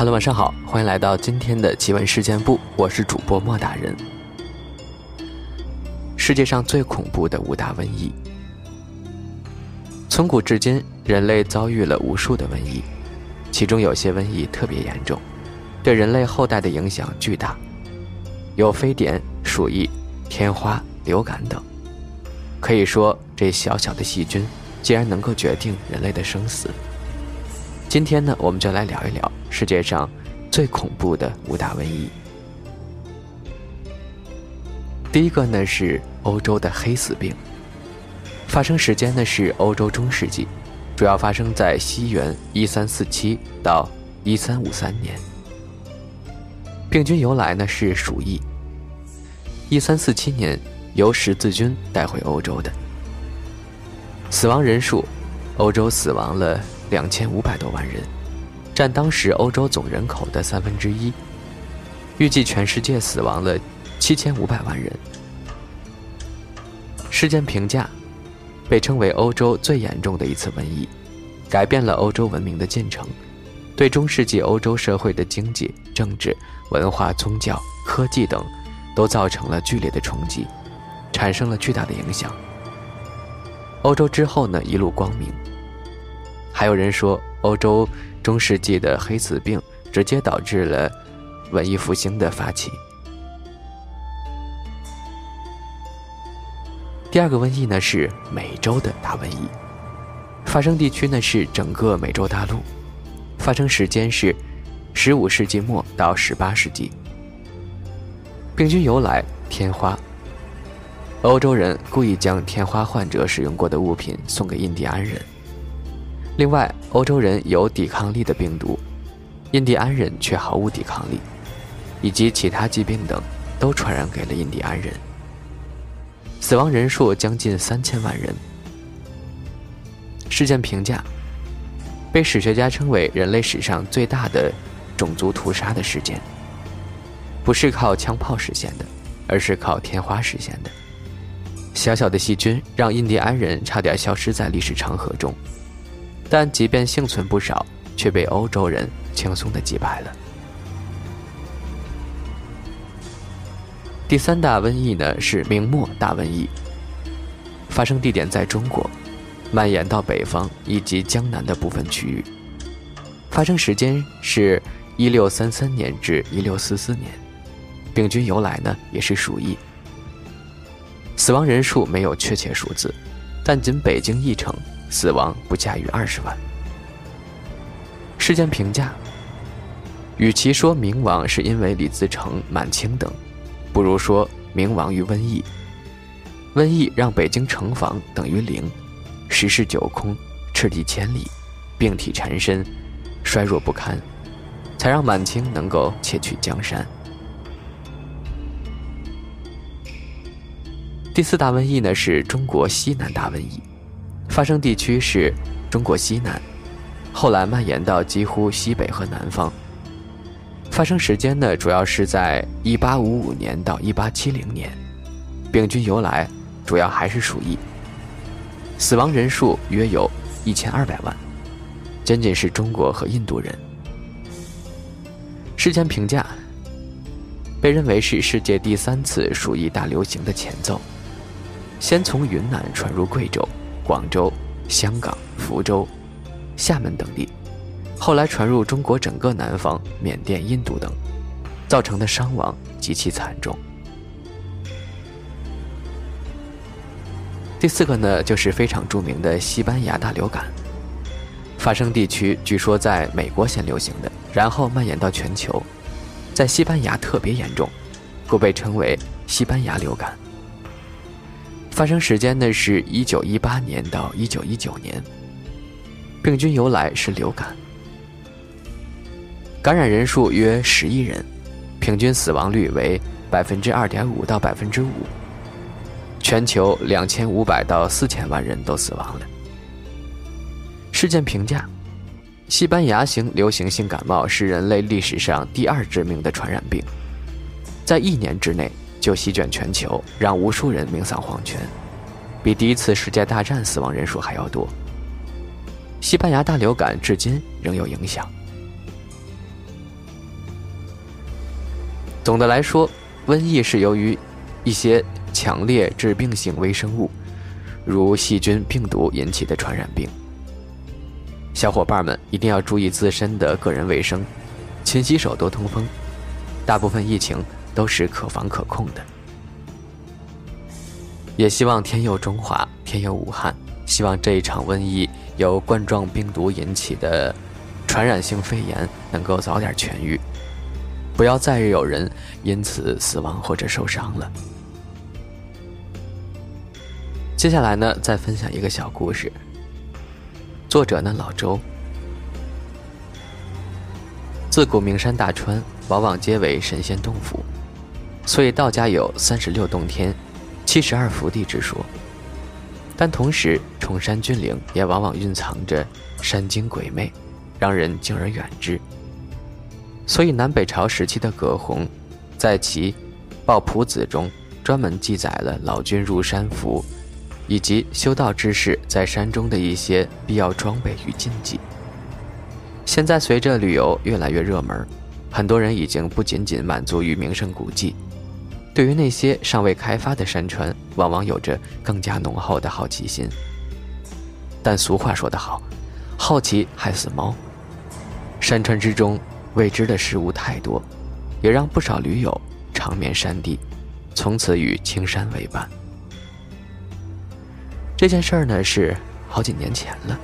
Hello，晚上好，欢迎来到今天的奇闻事件部，我是主播莫大人。世界上最恐怖的五大瘟疫，从古至今，人类遭遇了无数的瘟疫，其中有些瘟疫特别严重，对人类后代的影响巨大，有非典、鼠疫、天花、流感等。可以说，这小小的细菌竟然能够决定人类的生死。今天呢，我们就来聊一聊世界上最恐怖的五大瘟疫。第一个呢是欧洲的黑死病，发生时间呢是欧洲中世纪，主要发生在西元一三四七到一三五三年。病菌由来呢是鼠疫，一三四七年由十字军带回欧洲的。死亡人数，欧洲死亡了。两千五百多万人，占当时欧洲总人口的三分之一。预计全世界死亡了七千五百万人。事件评价，被称为欧洲最严重的一次瘟疫，改变了欧洲文明的进程，对中世纪欧洲社会的经济、政治、文化、宗教、科技等，都造成了剧烈的冲击，产生了巨大的影响。欧洲之后呢，一路光明。还有人说，欧洲中世纪的黑死病直接导致了文艺复兴的发起。第二个瘟疫呢是美洲的大瘟疫，发生地区呢是整个美洲大陆，发生时间是十五世纪末到十八世纪。病菌由来天花，欧洲人故意将天花患者使用过的物品送给印第安人。另外，欧洲人有抵抗力的病毒，印第安人却毫无抵抗力，以及其他疾病等，都传染给了印第安人。死亡人数将近三千万人。事件评价，被史学家称为人类史上最大的种族屠杀的事件。不是靠枪炮实现的，而是靠天花实现的。小小的细菌让印第安人差点消失在历史长河中。但即便幸存不少，却被欧洲人轻松的击败了。第三大瘟疫呢是明末大瘟疫，发生地点在中国，蔓延到北方以及江南的部分区域，发生时间是一六三三年至一六四四年，病菌由来呢也是鼠疫，死亡人数没有确切数字，但仅北京一城。死亡不下于二十万。事件评价：与其说明亡是因为李自成、满清等，不如说明亡于瘟疫。瘟疫让北京城防等于零，十室九空，赤地千里，病体缠身，衰弱不堪，才让满清能够窃取江山。第四大瘟疫呢，是中国西南大瘟疫。发生地区是中国西南，后来蔓延到几乎西北和南方。发生时间呢，主要是在一八五五年到一八七零年。病菌由来主要还是鼠疫。死亡人数约有一千二百万，仅仅是中国和印度人。事前评价被认为是世界第三次鼠疫大流行的前奏，先从云南传入贵州。广州、香港、福州、厦门等地，后来传入中国整个南方、缅甸、印度等，造成的伤亡极其惨重。第四个呢，就是非常著名的西班牙大流感，发生地区据说在美国先流行的，然后蔓延到全球，在西班牙特别严重，故被称为西班牙流感。发生时间呢是一九一八年到一九一九年。病菌由来是流感，感染人数约十亿人，平均死亡率为百分之二点五到百分之五，全球两千五百到四千万人都死亡了。事件评价：西班牙型流行性感冒是人类历史上第二致命的传染病，在一年之内。就席卷全球，让无数人命丧黄泉，比第一次世界大战死亡人数还要多。西班牙大流感至今仍有影响。总的来说，瘟疫是由于一些强烈致病性微生物，如细菌、病毒引起的传染病。小伙伴们一定要注意自身的个人卫生，勤洗手，多通风。大部分疫情都是可防可控的。也希望天佑中华，天佑武汉。希望这一场瘟疫由冠状病毒引起的传染性肺炎能够早点痊愈，不要再有人因此死亡或者受伤了。接下来呢，再分享一个小故事。作者呢，老周。自古名山大川，往往皆为神仙洞府，所以道家有三十六洞天、七十二福地之说。但同时，崇山峻岭也往往蕴藏着山精鬼魅，让人敬而远之。所以，南北朝时期的葛洪，在其《抱朴子》中专门记载了老君入山符，以及修道之士在山中的一些必要装备与禁忌。现在，随着旅游越来越热门，很多人已经不仅仅满足于名胜古迹。对于那些尚未开发的山川，往往有着更加浓厚的好奇心。但俗话说得好，“好奇害死猫”。山川之中未知的事物太多，也让不少驴友长眠山地，从此与青山为伴。这件事儿呢，是好几年前了，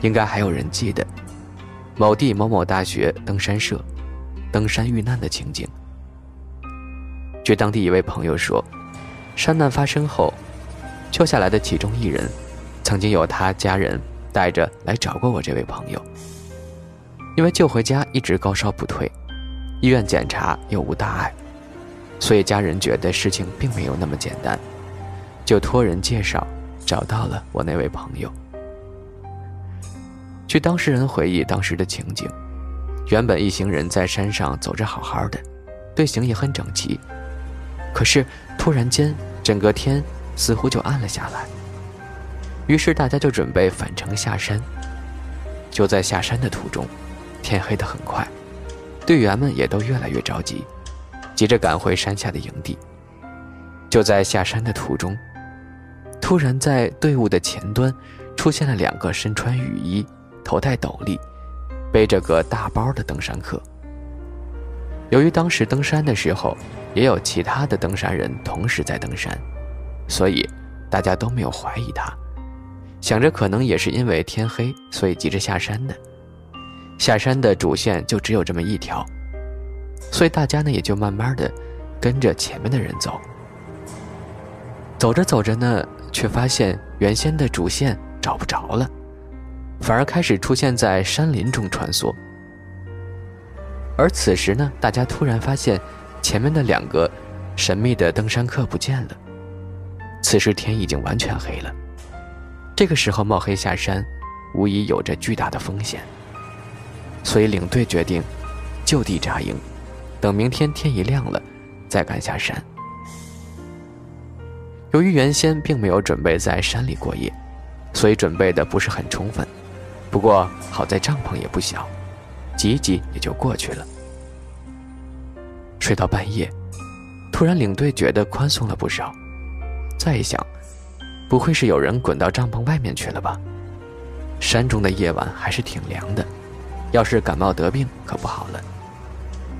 应该还有人记得某地某某大学登山社登山遇难的情景。据当地一位朋友说，山难发生后，救下来的其中一人，曾经有他家人带着来找过我这位朋友。因为救回家一直高烧不退，医院检查又无大碍，所以家人觉得事情并没有那么简单，就托人介绍找到了我那位朋友。据当事人回忆当时的情景，原本一行人在山上走着好好的，队形也很整齐。可是，突然间，整个天似乎就暗了下来。于是大家就准备返程下山。就在下山的途中，天黑得很快，队员们也都越来越着急，急着赶回山下的营地。就在下山的途中，突然在队伍的前端出现了两个身穿雨衣、头戴斗笠、背着个大包的登山客。由于当时登山的时候，也有其他的登山人同时在登山，所以大家都没有怀疑他，想着可能也是因为天黑，所以急着下山的。下山的主线就只有这么一条，所以大家呢也就慢慢的跟着前面的人走。走着走着呢，却发现原先的主线找不着了，反而开始出现在山林中穿梭。而此时呢，大家突然发现。前面的两个神秘的登山客不见了。此时天已经完全黑了，这个时候冒黑下山，无疑有着巨大的风险。所以领队决定就地扎营，等明天天一亮了再赶下山。由于原先并没有准备在山里过夜，所以准备的不是很充分。不过好在帐篷也不小，挤一挤也就过去了。睡到半夜，突然领队觉得宽松了不少。再一想，不会是有人滚到帐篷外面去了吧？山中的夜晚还是挺凉的，要是感冒得病可不好了。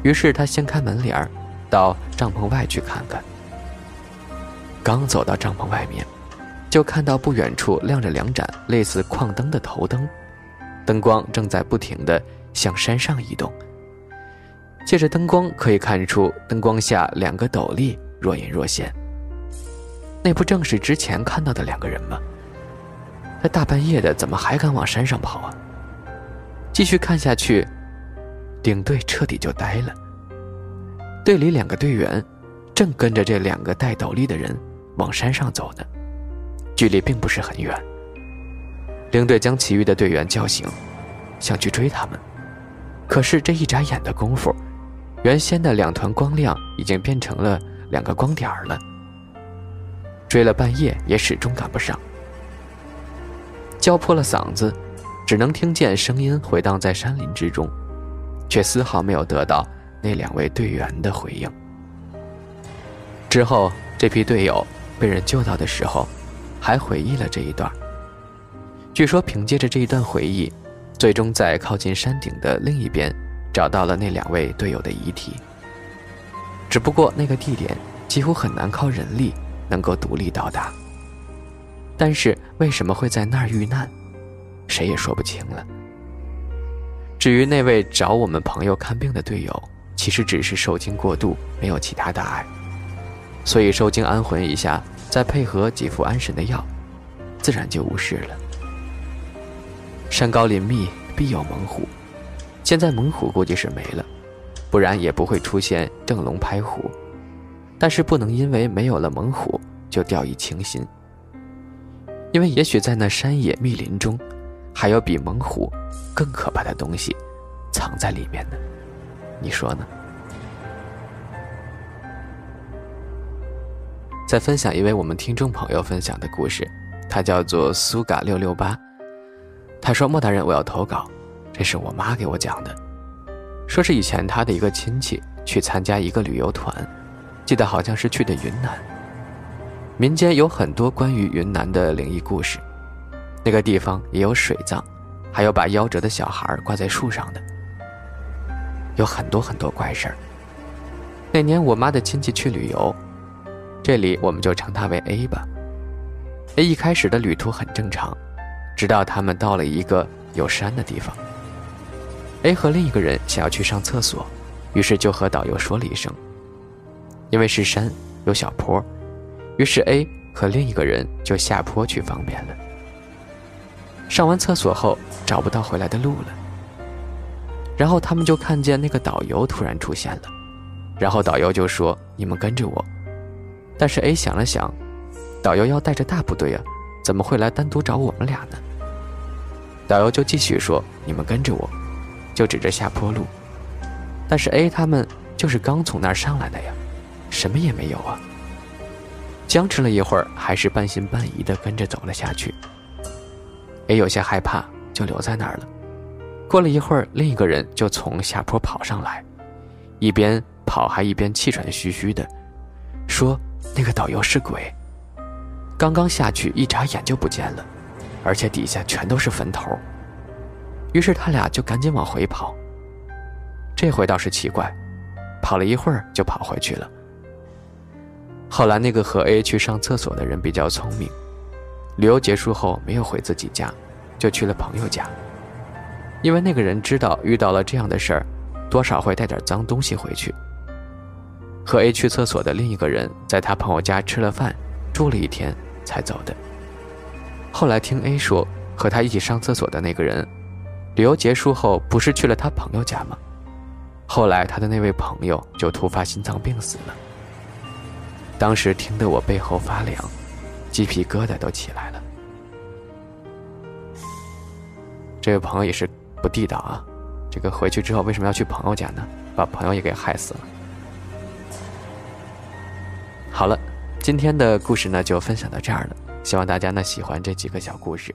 于是他掀开门帘到帐篷外去看看。刚走到帐篷外面，就看到不远处亮着两盏类似矿灯的头灯，灯光正在不停地向山上移动。借着灯光，可以看出灯光下两个斗笠若隐若现。那不正是之前看到的两个人吗？这大半夜的，怎么还敢往山上跑啊？继续看下去，领队彻底就呆了。队里两个队员正跟着这两个戴斗笠的人往山上走呢，距离并不是很远。领队将其余的队员叫醒，想去追他们，可是这一眨眼的功夫。原先的两团光亮已经变成了两个光点儿了。追了半夜也始终赶不上，叫破了嗓子，只能听见声音回荡在山林之中，却丝毫没有得到那两位队员的回应。之后，这批队友被人救到的时候，还回忆了这一段。据说，凭借着这一段回忆，最终在靠近山顶的另一边，找到了那两位队友的遗体。只不过，那个地点几乎很难靠人力能够独立到达。但是，为什么会在那儿遇难，谁也说不清了。至于那位找我们朋友看病的队友，其实只是受惊过度，没有其他大碍。所以受惊安魂一下，再配合几副安神的药，自然就无事了。山高林密，必有猛虎。现在猛虎估计是没了，不然也不会出现正龙拍虎。但是不能因为没有了猛虎就掉以轻心，因为也许在那山野密林中，还有比猛虎更可怕的东西藏在里面呢。你说呢？再分享一位我们听众朋友分享的故事，他叫做苏嘎六六八。他说：“莫大人，我要投稿，这是我妈给我讲的，说是以前她的一个亲戚去参加一个旅游团，记得好像是去的云南。民间有很多关于云南的灵异故事，那个地方也有水葬，还有把夭折的小孩挂在树上的，有很多很多怪事儿。那年我妈的亲戚去旅游。”这里我们就称他为 A 吧。A 一开始的旅途很正常，直到他们到了一个有山的地方。A 和另一个人想要去上厕所，于是就和导游说了一声。因为是山有小坡，于是 A 和另一个人就下坡去方便了。上完厕所后找不到回来的路了，然后他们就看见那个导游突然出现了，然后导游就说：“你们跟着我。”但是 A 想了想，导游要带着大部队啊，怎么会来单独找我们俩呢？导游就继续说：“你们跟着我，就指着下坡路。”但是 A 他们就是刚从那儿上来的呀，什么也没有啊。僵持了一会儿，还是半信半疑的跟着走了下去。A 有些害怕，就留在那儿了。过了一会儿，另一个人就从下坡跑上来，一边跑还一边气喘吁吁的，说。那个导游是鬼，刚刚下去一眨眼就不见了，而且底下全都是坟头。于是他俩就赶紧往回跑。这回倒是奇怪，跑了一会儿就跑回去了。后来那个和 A 去上厕所的人比较聪明，旅游结束后没有回自己家，就去了朋友家。因为那个人知道遇到了这样的事儿，多少会带点脏东西回去。和 A 去厕所的另一个人，在他朋友家吃了饭，住了一天才走的。后来听 A 说，和他一起上厕所的那个人，旅游结束后不是去了他朋友家吗？后来他的那位朋友就突发心脏病死了。当时听得我背后发凉，鸡皮疙瘩都起来了。这位朋友也是不地道啊！这个回去之后为什么要去朋友家呢？把朋友也给害死了。好了，今天的故事呢就分享到这儿了。希望大家呢喜欢这几个小故事。